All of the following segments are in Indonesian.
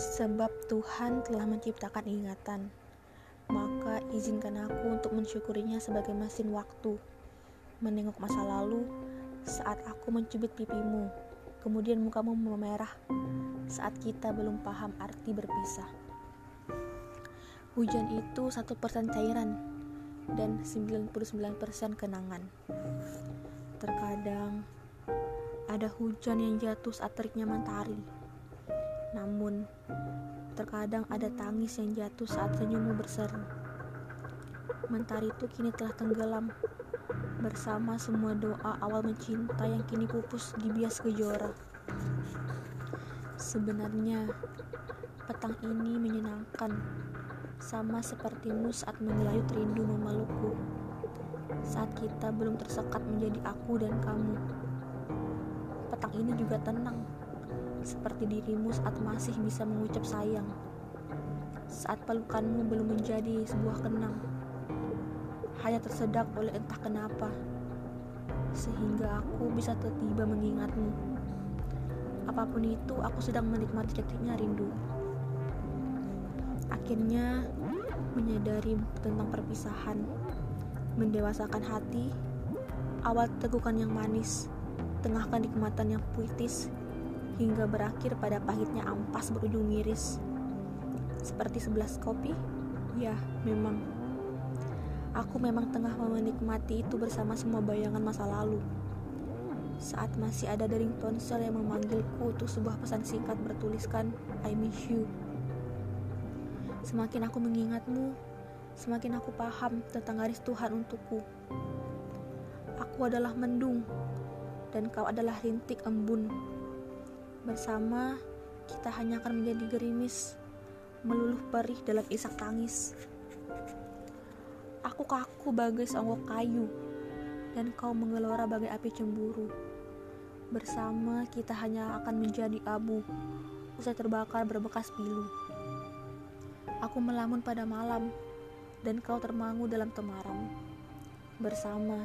Sebab Tuhan telah menciptakan ingatan, maka izinkan aku untuk mensyukurinya sebagai mesin waktu. Menengok masa lalu saat aku mencubit pipimu, kemudian mukamu memerah saat kita belum paham arti berpisah. Hujan itu satu persen cairan dan 99% kenangan. Terkadang ada hujan yang jatuh saat teriknya mentari. Namun, terkadang ada tangis yang jatuh saat senyummu berseri. Mentari itu kini telah tenggelam bersama semua doa awal mencinta yang kini pupus di bias kejora. Sebenarnya, petang ini menyenangkan, sama sepertimu saat menggelayut rindu memelukku. Saat kita belum tersekat menjadi aku dan kamu petang ini juga tenang, seperti dirimu saat masih bisa mengucap sayang. Saat pelukanmu belum menjadi sebuah kenang, hanya tersedak oleh entah kenapa, sehingga aku bisa tiba mengingatmu. Apa pun itu, aku sedang menikmati jatuhnya rindu. Akhirnya, menyadari tentang perpisahan, mendewasakan hati, awal tegukan yang manis, tengah kenikmatan yang puitis hingga berakhir pada pahitnya ampas berujung miris. Seperti sebelas kopi? Ya, memang. Aku memang tengah menikmati itu bersama semua bayangan masa lalu. Saat masih ada dering ponsel yang memanggilku untuk sebuah pesan singkat bertuliskan I miss you. Semakin aku mengingatmu, semakin aku paham tentang garis Tuhan untukku. Aku adalah mendung dan kau adalah rintik embun. Bersama, kita hanya akan menjadi gerimis, meluluh perih dalam isak tangis. Aku kaku bagai seonggok kayu, dan kau menggelora bagai api cemburu. Bersama, kita hanya akan menjadi abu, usai terbakar berbekas pilu. Aku melamun pada malam, dan kau termangu dalam temaram. Bersama,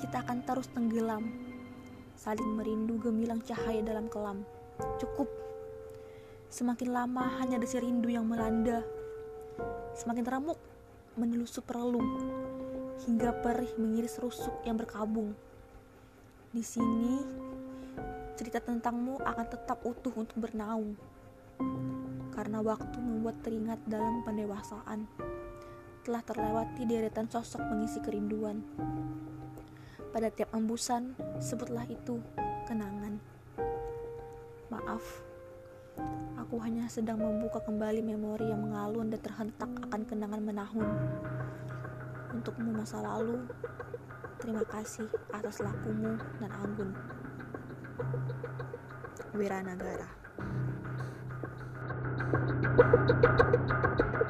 kita akan terus tenggelam saling merindu gemilang cahaya dalam kelam. Cukup. Semakin lama hanya desi rindu yang melanda. Semakin remuk menelusup relung hingga perih mengiris rusuk yang berkabung. Di sini cerita tentangmu akan tetap utuh untuk bernaung. Karena waktu membuat teringat dalam pendewasaan telah terlewati deretan sosok mengisi kerinduan. Pada tiap embusan, sebutlah itu kenangan. Maaf, aku hanya sedang membuka kembali memori yang mengalun dan terhentak akan kenangan menahun. Untukmu masa lalu, terima kasih atas lakumu dan anggun. Wiranagara. thank you